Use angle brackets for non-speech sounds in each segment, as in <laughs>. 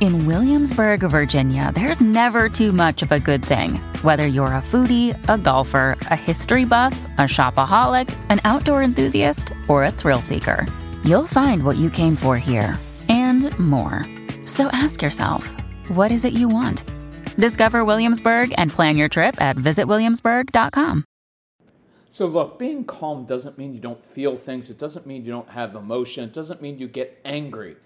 In Williamsburg, Virginia, there's never too much of a good thing. Whether you're a foodie, a golfer, a history buff, a shopaholic, an outdoor enthusiast, or a thrill seeker, you'll find what you came for here and more. So ask yourself, what is it you want? Discover Williamsburg and plan your trip at visitwilliamsburg.com. So, look, being calm doesn't mean you don't feel things. It doesn't mean you don't have emotion. It doesn't mean you get angry.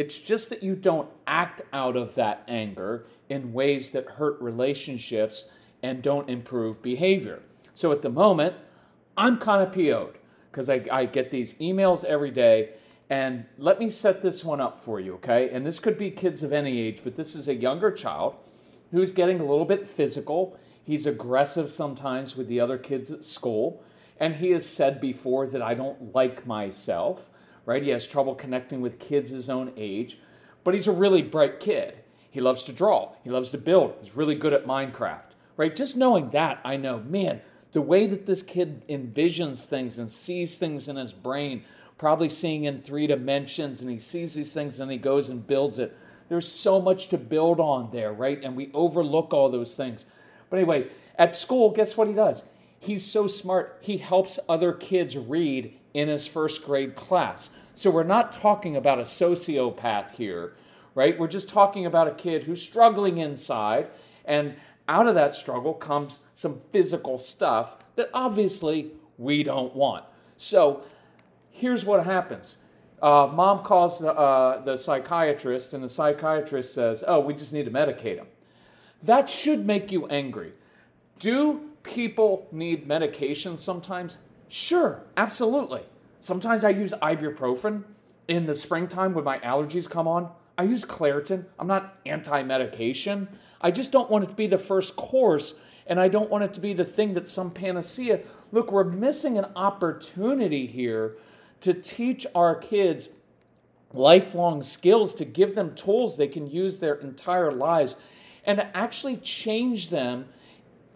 It's just that you don't act out of that anger in ways that hurt relationships and don't improve behavior. So, at the moment, I'm kind of PO'd because I, I get these emails every day. And let me set this one up for you, okay? And this could be kids of any age, but this is a younger child who's getting a little bit physical He's aggressive sometimes with the other kids at school. And he has said before that I don't like myself, right? He has trouble connecting with kids his own age, but he's a really bright kid. He loves to draw, he loves to build, he's really good at Minecraft, right? Just knowing that, I know, man, the way that this kid envisions things and sees things in his brain, probably seeing in three dimensions, and he sees these things and he goes and builds it. There's so much to build on there, right? And we overlook all those things. But anyway, at school, guess what he does? He's so smart, he helps other kids read in his first grade class. So we're not talking about a sociopath here, right? We're just talking about a kid who's struggling inside, and out of that struggle comes some physical stuff that obviously we don't want. So here's what happens. Uh, mom calls the, uh, the psychiatrist, and the psychiatrist says, Oh, we just need to medicate him. That should make you angry. Do people need medication sometimes? Sure, absolutely. Sometimes I use ibuprofen in the springtime when my allergies come on. I use Claritin. I'm not anti medication. I just don't want it to be the first course and I don't want it to be the thing that some panacea. Look, we're missing an opportunity here to teach our kids lifelong skills, to give them tools they can use their entire lives and to actually change them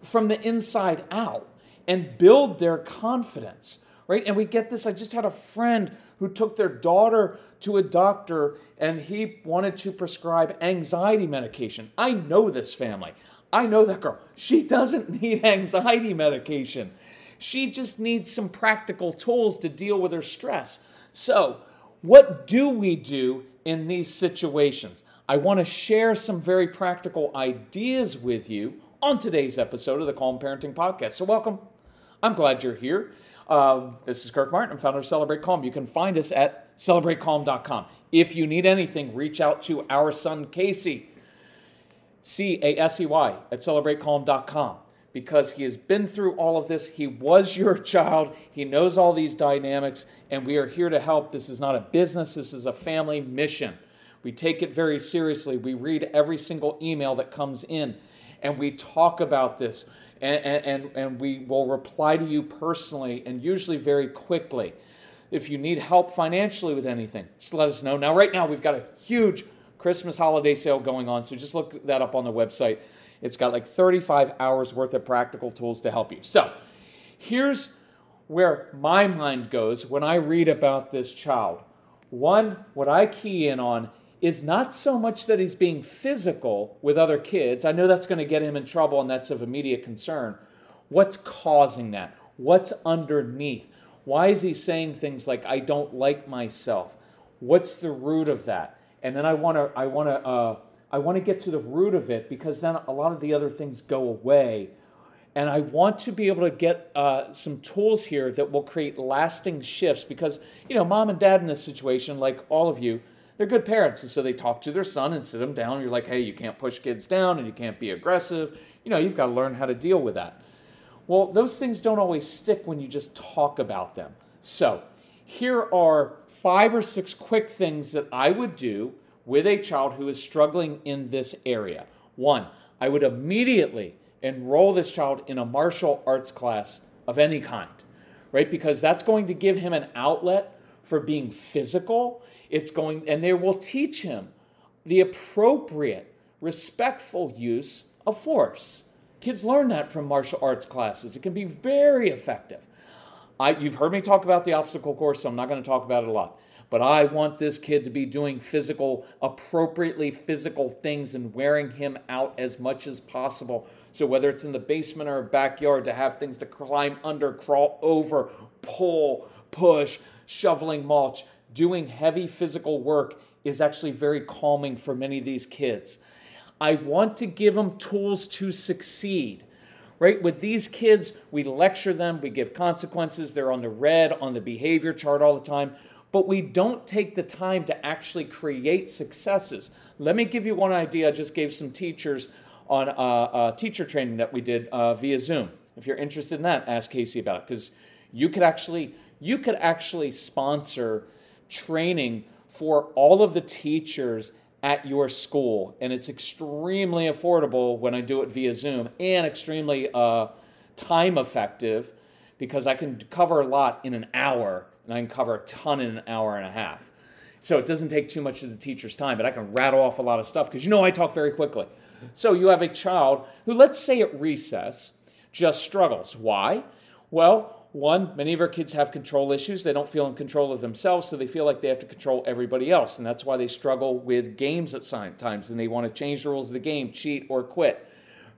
from the inside out and build their confidence, right? And we get this. I just had a friend who took their daughter to a doctor and he wanted to prescribe anxiety medication. I know this family. I know that girl. She doesn't <laughs> need anxiety medication. She just needs some practical tools to deal with her stress. So, what do we do in these situations? I want to share some very practical ideas with you on today's episode of the Calm Parenting Podcast. So, welcome. I'm glad you're here. Uh, this is Kirk Martin, I'm founder of Celebrate Calm. You can find us at celebratecalm.com. If you need anything, reach out to our son Casey, C A S E Y, at celebratecalm.com because he has been through all of this. He was your <laughs> child, he knows all these dynamics, and we are here to help. This is not a business, this is a family mission. We take it very seriously. We read every single email that comes in and we talk about this and, and, and we will reply to you personally and usually very quickly. If you need help financially with anything, just let us know. Now, right now, we've got a huge Christmas holiday sale going on, so just look that up on the website. It's got like 35 hours worth of practical tools to help you. So, here's where my mind goes when I read about this child One, what I key in on is not so much that he's being physical with other kids. I know that's going to get him in trouble and that's of immediate concern. What's causing that? What's underneath? Why is he saying things like, I don't like myself? What's the root of that? And then I want to, I want to, uh, I want to get to the root of it because then a lot of the other things go away. And I want to be able to get uh, some tools here that will create lasting shifts because, you know, mom and dad in this situation, like all of you, they're good parents. And so they talk to their son and sit him down. You're like, hey, you can't push kids down and you can't be aggressive. You know, you've got to learn how to deal with that. Well, those things don't always stick when you just talk about them. So, here are five or six quick things that I would do with a child who is struggling in this area. One, I would immediately enroll this child in a martial arts class of any kind, right? Because that's going to give him an outlet for being physical. It's going, and they will teach him the appropriate, respectful use of force. Kids learn that from martial arts classes. It can be very effective. I, you've heard me talk about the obstacle course, so I'm not going to talk about it a lot. But I want this kid to be doing physical, appropriately physical things and wearing him out as much as possible. So, whether it's in the basement or backyard, to have things to climb under, crawl over, pull, push, shoveling mulch, doing heavy physical work is actually very calming for many of these kids. I want to give them tools to succeed. Right? With these kids, we lecture them, we give consequences, they're on the red, on the behavior chart all the time, but we don't take the time to actually create successes. Let me give you one idea. I just gave some teachers on a, uh, teacher training that we did uh, via Zoom. If you're interested in that, ask Casey about it because you could actually you could actually sponsor training for all of the teachers at your school, and it's extremely affordable when I do it via Zoom and extremely uh, time effective because I can cover a lot in an hour and I can cover a ton in an hour and a half. So it doesn't take too much of the teacher's time, but I can rattle off a lot of stuff because you know I talk very quickly. So you have a child who, let's say at recess, just struggles. Why? Well, one, many of our kids have control issues. They don't feel in control of themselves, so they feel like they have to control everybody else. And that's why they struggle with games at times and they want to change the rules of the game, cheat, or quit.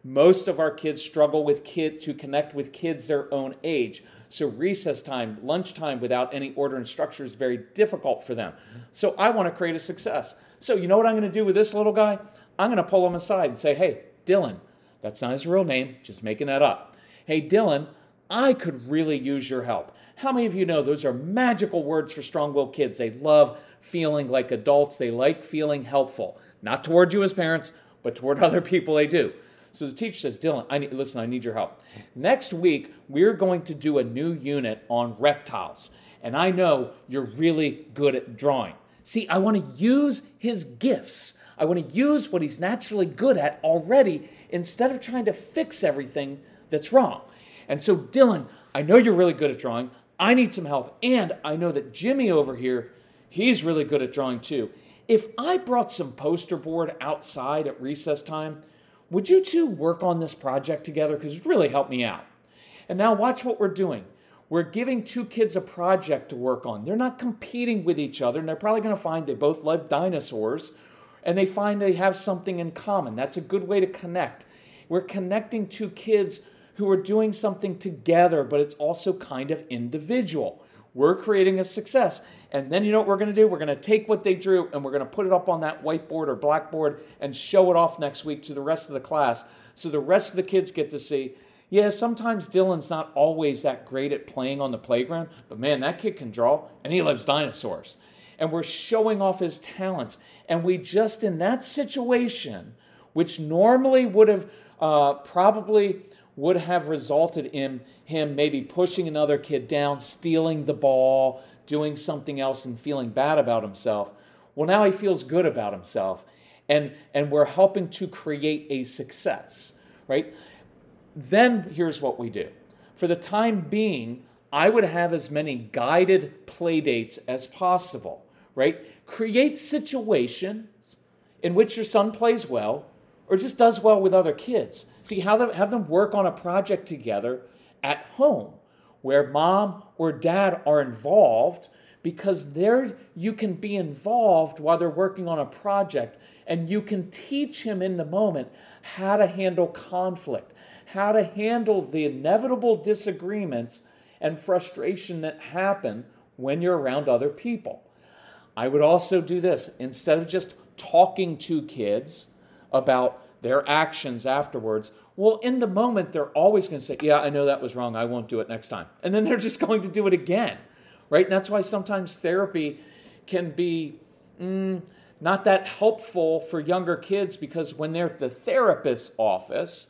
Most of our kids struggle with kid to connect with kids their own age. So recess time, lunchtime without any order and structure is very difficult for them. So I want to create a success. So you know what I'm going to do with this little guy? I'm going to pull him aside and say, "Hey, Dylan, that's not his real name, just making that up. Hey, Dylan, I could really use your help. How many of you know those are magical words for strong willed kids? They love feeling like adults, they like feeling helpful. Not toward you as parents, but toward <laughs> other people they do. So the teacher says, Dylan, I need, listen, I need your help. Next week, we're going to do a new unit on reptiles. And I know you're really good at drawing. See, I want to use his gifts. I want to use what he's naturally good at already instead of trying to fix everything that's wrong. And so, Dylan, I know you're really good at drawing. I need some help. And I know that Jimmy over here, he's really good at drawing too. If I brought some poster board outside at recess time, would you two work on this project together? Because it really helped me out. And now, watch what we're doing. We're giving two kids a project to work on. They're not competing with each other, and they're probably going to find they both love dinosaurs and they find they have something in common. That's a good way to connect. We're connecting two kids who are doing something together, but it's also kind of individual. We're creating a success. And then you know what we're going to do? We're going to take what they drew and we're going to put it up on that whiteboard or blackboard and show it off next week to the rest of the class so the rest of the kids get to see. Yeah, sometimes Dylan's not always that great at playing on the playground, but man, that kid can draw and he loves dinosaurs. And we're showing off his talents. And we just, in that situation, which normally would have uh, probably would have resulted in him maybe pushing another kid down, stealing the ball, doing something else, and feeling bad about himself. Well, now he feels good about himself, and, and we're helping to create a success, right? Then here's what we do. For the time being, I would have as many guided play dates as possible, right? Create situations in which your son plays well or just does well with other kids. See, how them, have them work on a project together at home where mom or dad are involved because there you can be involved while they're working on a project and you can teach him in the moment how to handle conflict, how to handle the inevitable disagreements and frustration that happen when you're around other people. I would also do this instead of just talking to kids about their actions afterwards. Well, in the moment, they're always going to say, Yeah, I know that was wrong. I won't do it next time. And then they're <laughs> just going to do it again, right? And that's why sometimes therapy can be mm, not that helpful for younger kids because when they're at the therapist's office,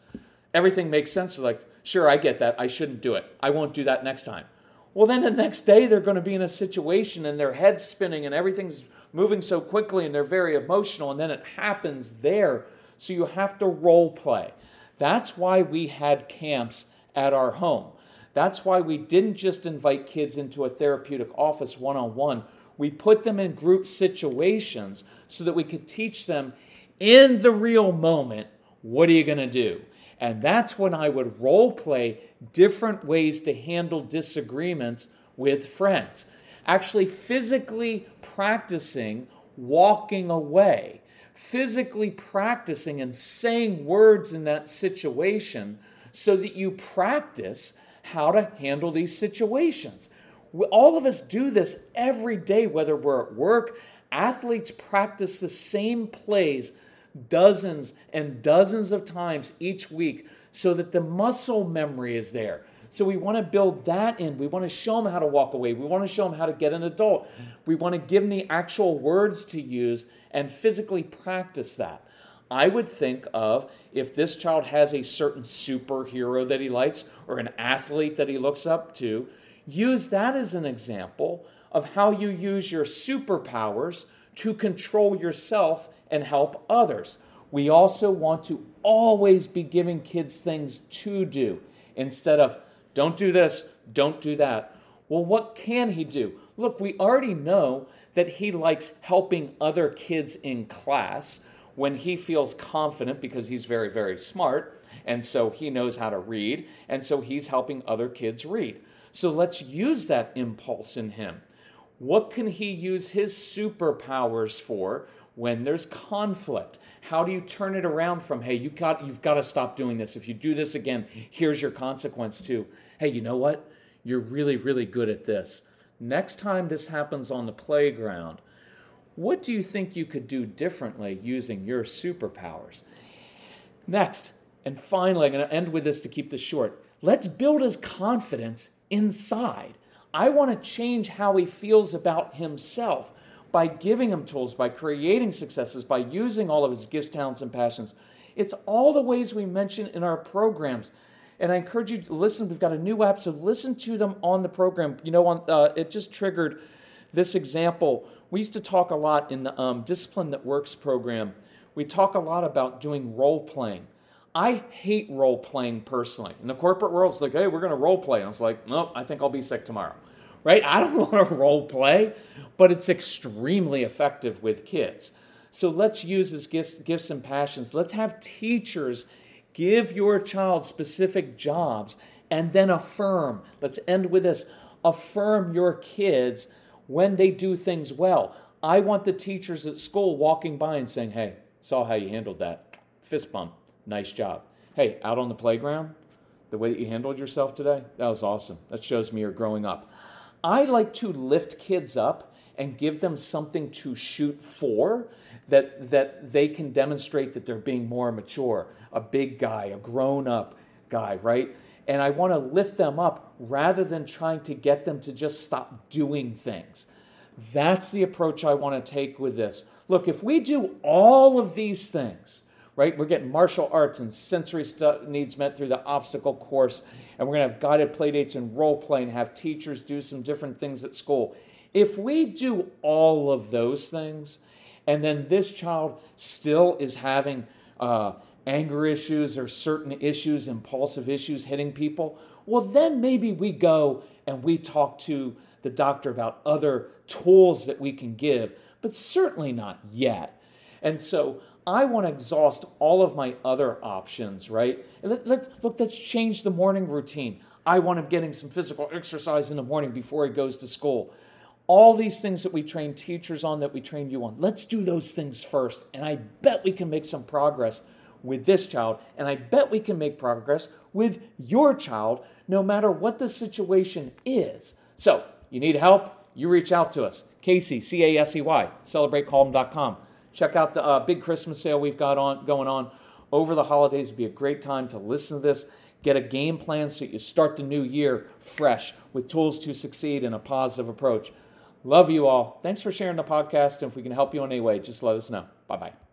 everything makes sense. They're like, Sure, I get that. I shouldn't do it. I won't do that next time. Well, then the next day they're going to be in a situation and their head's spinning and everything's moving so quickly and they're very emotional, and then it happens there. So you have to role play. That's why we had camps at our home. That's why we didn't just invite kids into a therapeutic office one on one. We put them in group situations so that we could teach them in the real moment what are you going to do? And that's when I would role play different ways to handle disagreements with friends. Actually, physically practicing walking away, physically practicing and saying words in that situation so that you practice how to handle these situations. All of us do this every day, whether we're at work. Athletes practice the same plays dozens and dozens of times each week so that the muscle memory is there. So we want to build that in. We want to show them how to walk away. We want to show them how to get an adult. We want to give them the actual words to use and physically practice that. I would think of if this child has a certain superhero that he likes or an athlete that he looks up to, use that as an example of how you use your superpowers to control yourself and help others. We also want to always be giving kids things to do instead of, don't do this, don't do that. Well, what can he do? Look, we already know that he likes helping other kids in class when he feels confident because he's very, very smart. And so he knows how to read. And so he's helping other kids read. So let's use that impulse in him. What can he use his superpowers for when there's conflict? How do you turn it around from, hey, you got, you've got to stop doing this. If you do this again, here's your consequence, to, hey, you know what? You're really, really good at this. Next time this happens on the playground, what do you think you could do differently using your superpowers? Next, and finally, I'm going to end with this to keep this short. Let's build his confidence inside. I want to change how he feels about himself by giving him tools, by creating successes, by using all of his gifts, talents, and passions. It's all the ways we mention in our programs. And I encourage you to listen. We've got a new app, so listen to them on the program. You know, on, uh, it just triggered this example. We used to talk a lot in the um, Discipline That Works program. We talk a lot about doing role playing. I hate role playing personally. In the corporate world, it's like, hey, we're going to role play. And I was like, nope, I think I'll be sick tomorrow right? I don't <laughs> want to role play, but it's extremely effective with kids. So let's use his gifts, gifts and passions. Let's have teachers give your child specific jobs and then affirm. Let's end with this affirm your kids when they do things well. I want the teachers at school walking by and saying, Hey, saw how you handled that. Fist bump. Nice job. Hey, out on the playground, the way that you handled yourself today, that was awesome. That shows me you're growing up. I like to lift kids up and give them something to shoot for that, that they can demonstrate that they're being more mature, a big guy, a grown up guy, right? And I want to lift them up rather than trying to get them to just stop doing things. That's the approach I want to take with this. Look, if we do all of these things, right? We're getting martial arts and sensory needs met through the obstacle course, and we're going to have guided play dates and role play and have teachers do some different things at school. If we do all of those things, and then this child still is having uh, anger issues or certain issues, impulsive issues hitting people, well, then maybe we go and we talk to the doctor about other tools that we can give, but certainly not yet. And so I want to exhaust all of my other options, right? Let, us look, let's change the morning routine. I want him getting some physical exercise in the morning before he goes to school. all these things that we train teachers on, that we train you on. Let's do those things first. And I bet we can make some progress with this child. And I bet we can make progress with your child, no matter what the situation is. So, you need help? You reach out to us. Casey, C A S E Y, celebratecalm.com. Check out the uh, big Christmas sale we've got on going on over the holidays. It'd be a great time to listen to this. Get a game plan so you start the new year fresh with tools to succeed and a positive approach. Love you all. Thanks for sharing the podcast. And if we can help you in any way, just let us know. Bye bye.